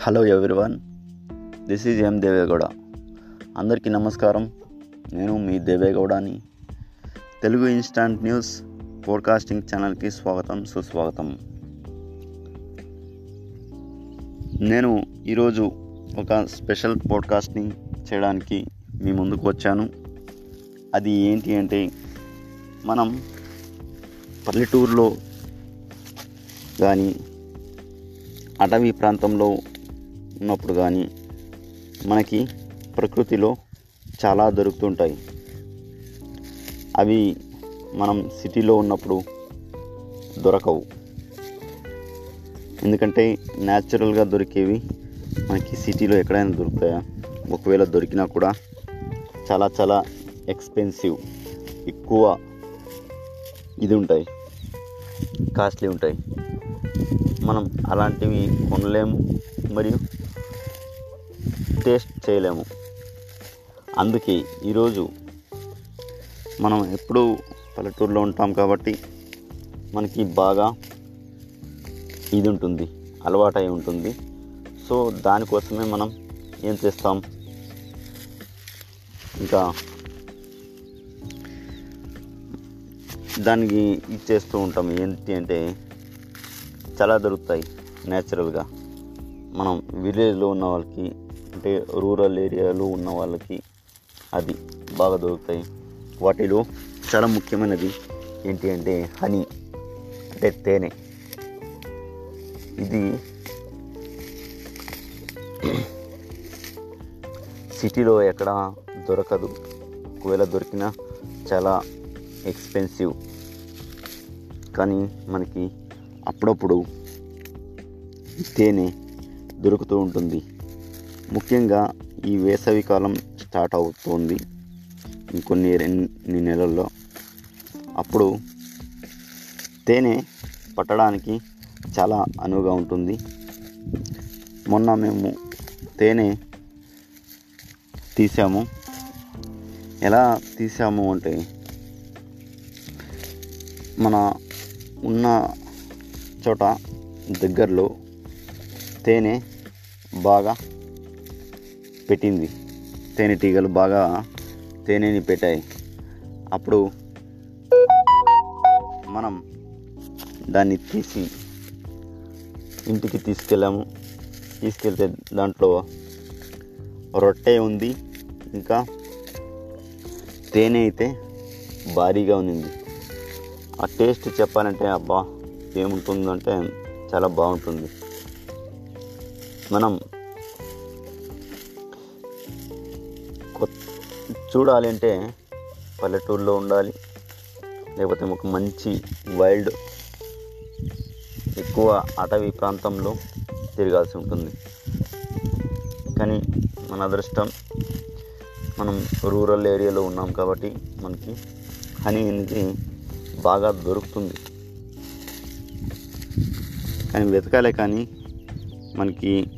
Hello everyone this is M Devegowda అందరికీ నమస్కారం. నేను మీ దేవేగౌడని. తెలుగు ఇన్స్టాంట్ న్యూస్ పోడ్కాస్టింగ్ ఛానల్కి స్వాగతం సుస్వాగతం. నేను ఈరోజు ఒక స్పెషల్ పోడ్కాస్టింగ్ చేయడానికి మీ ముందుకు వచ్చాను. అది ఏంటి అంటే మనం పల్లెటూరులో కానీ అటవీ ప్రాంతంలో ఉన్నప్పుడు కానీ మనకి ప్రకృతిలో చాలా దొరుకుతుంటాయి. అవి మనం సిటీలో ఉన్నప్పుడు దొరకవు. ఎందుకంటే న్యాచురల్గా దొరికేవి మనకి సిటీలో ఎక్కడైనా దొరుకుతాయా? ఒకవేళ దొరికినా కూడా చాలా చాలా ఎక్స్పెన్సివ్ ఎక్కువ ఇది ఉంటాయి. కాస్ట్లీ ఉంటాయి. మనం అలాంటివి కొనలేము. మరియు టేస్ట్ చేయలేము. అందుకే ఈరోజు మనం ఎప్పుడూ పల్లెటూరులో ఉంటాం కాబట్టి మనకి బాగా ఇది ఉంటుంది అలవాటై ఉంటుంది. సో దానికోసమే మనం ఏం చేస్తాం? ఇంకా దానికి ఇచ్చేస్తూ ఉంటాం. ఏంటి అంటే చాలా దొరుకుతాయి న్యాచురల్గా మనం విలేజ్లో ఉన్న వాళ్ళకి అంటే రూరల్ ఏరియాలో ఉన్న వాళ్ళకి అది బాగా దొరుకుతాయి. వాటిలో చాలా ముఖ్యమైనది ఏంటి అంటే హనీ అంటే తేనె. ఇది సిటీలో ఎక్కడ దొరకదు. ఒకవేళ దొరికినా చాలా ఎక్స్పెన్సివ్ కానీ మనకి అప్పుడప్పుడు తేనె దొరుకుతూ ఉంటుంది. ముఖ్యంగా ఈ వేసవి కాలం స్టార్ట్ అవుతుంది. ఇంకొన్ని రెండు నెలల్లో. అప్పుడు తేనె పట్టడానికి చాలా అనువుగా ఉంటుంది. మొన్న మేము తేనె తీసాము. ఎలా తీసాము అంటే మన ఉన్న చోట దగ్గరలో తేనె బాగా పెట్టింది. తేనెటీగలు బాగా తేనెని పెట్టాయి అప్పుడు మనం దాన్ని తీసి ఇంటికి తీసుకెళ్ళాము. తీసుకెళ్తే దాంట్లో రొట్టె ఉంది. ఇంకా తేనె అయితే భారీగా ఉంది ఆ టేస్ట్ చెప్పాలంటే అబ్బా ఏముంటుందంటే చాలా బాగుంటుంది. మనం చూడాలి అంటే పల్లెటూరులో ఉండాలి. లేకపోతే ఒక మంచి వైల్డ్ ఎక్కువ అటవీ ప్రాంతంలో తిరగాల్సి ఉంటుంది. కానీ మన అదృష్టం మనం రూరల్ ఏరియాలో ఉన్నాం కాబట్టి మనకి హనీ అనేది బాగా దొరుకుతుంది. కానీ వెతకాలే కానీ మనకి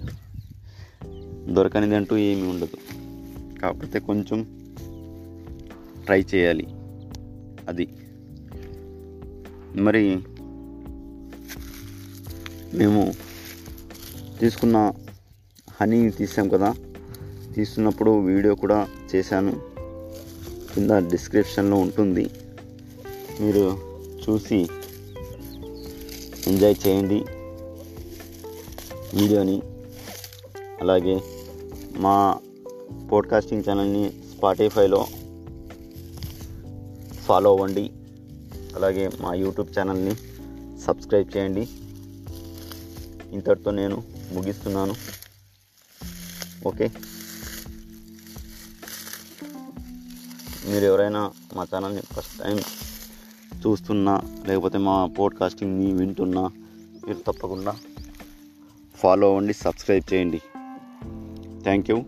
దొరకనిది అంటూ ఏమీ ఉండదు. కాకపోతే కొంచెం ట్రై చేయాలి. అది. మరి మేము తీసుకున్న హనీ తీసాం కదా. తీస్తున్నప్పుడు వీడియో కూడా చేశాను. కింద డిస్క్రిప్షన్లో ఉంటుంది. మీరు చూసి ఎంజాయ్ చేయండి వీడియోని. అలాగే మా పోడ్కాస్టింగ్ ఛానల్ని స్పాటిఫైలో ఫాలో అవ్వండి. అలాగే మా యూట్యూబ్ ఛానల్ని సబ్స్క్రైబ్ చేయండి. ఇంతటితో నేను ముగిస్తున్నాను. ఓకే? మీరు ఎవరైనా మా ఛానల్ని ఫస్ట్ టైం చూస్తున్నా లేకపోతే మా పోడ్కాస్టింగ్ని వింటున్నా మీరు తప్పకుండా ఫాలో అవ్వండి సబ్స్క్రైబ్ చేయండి. Thank you.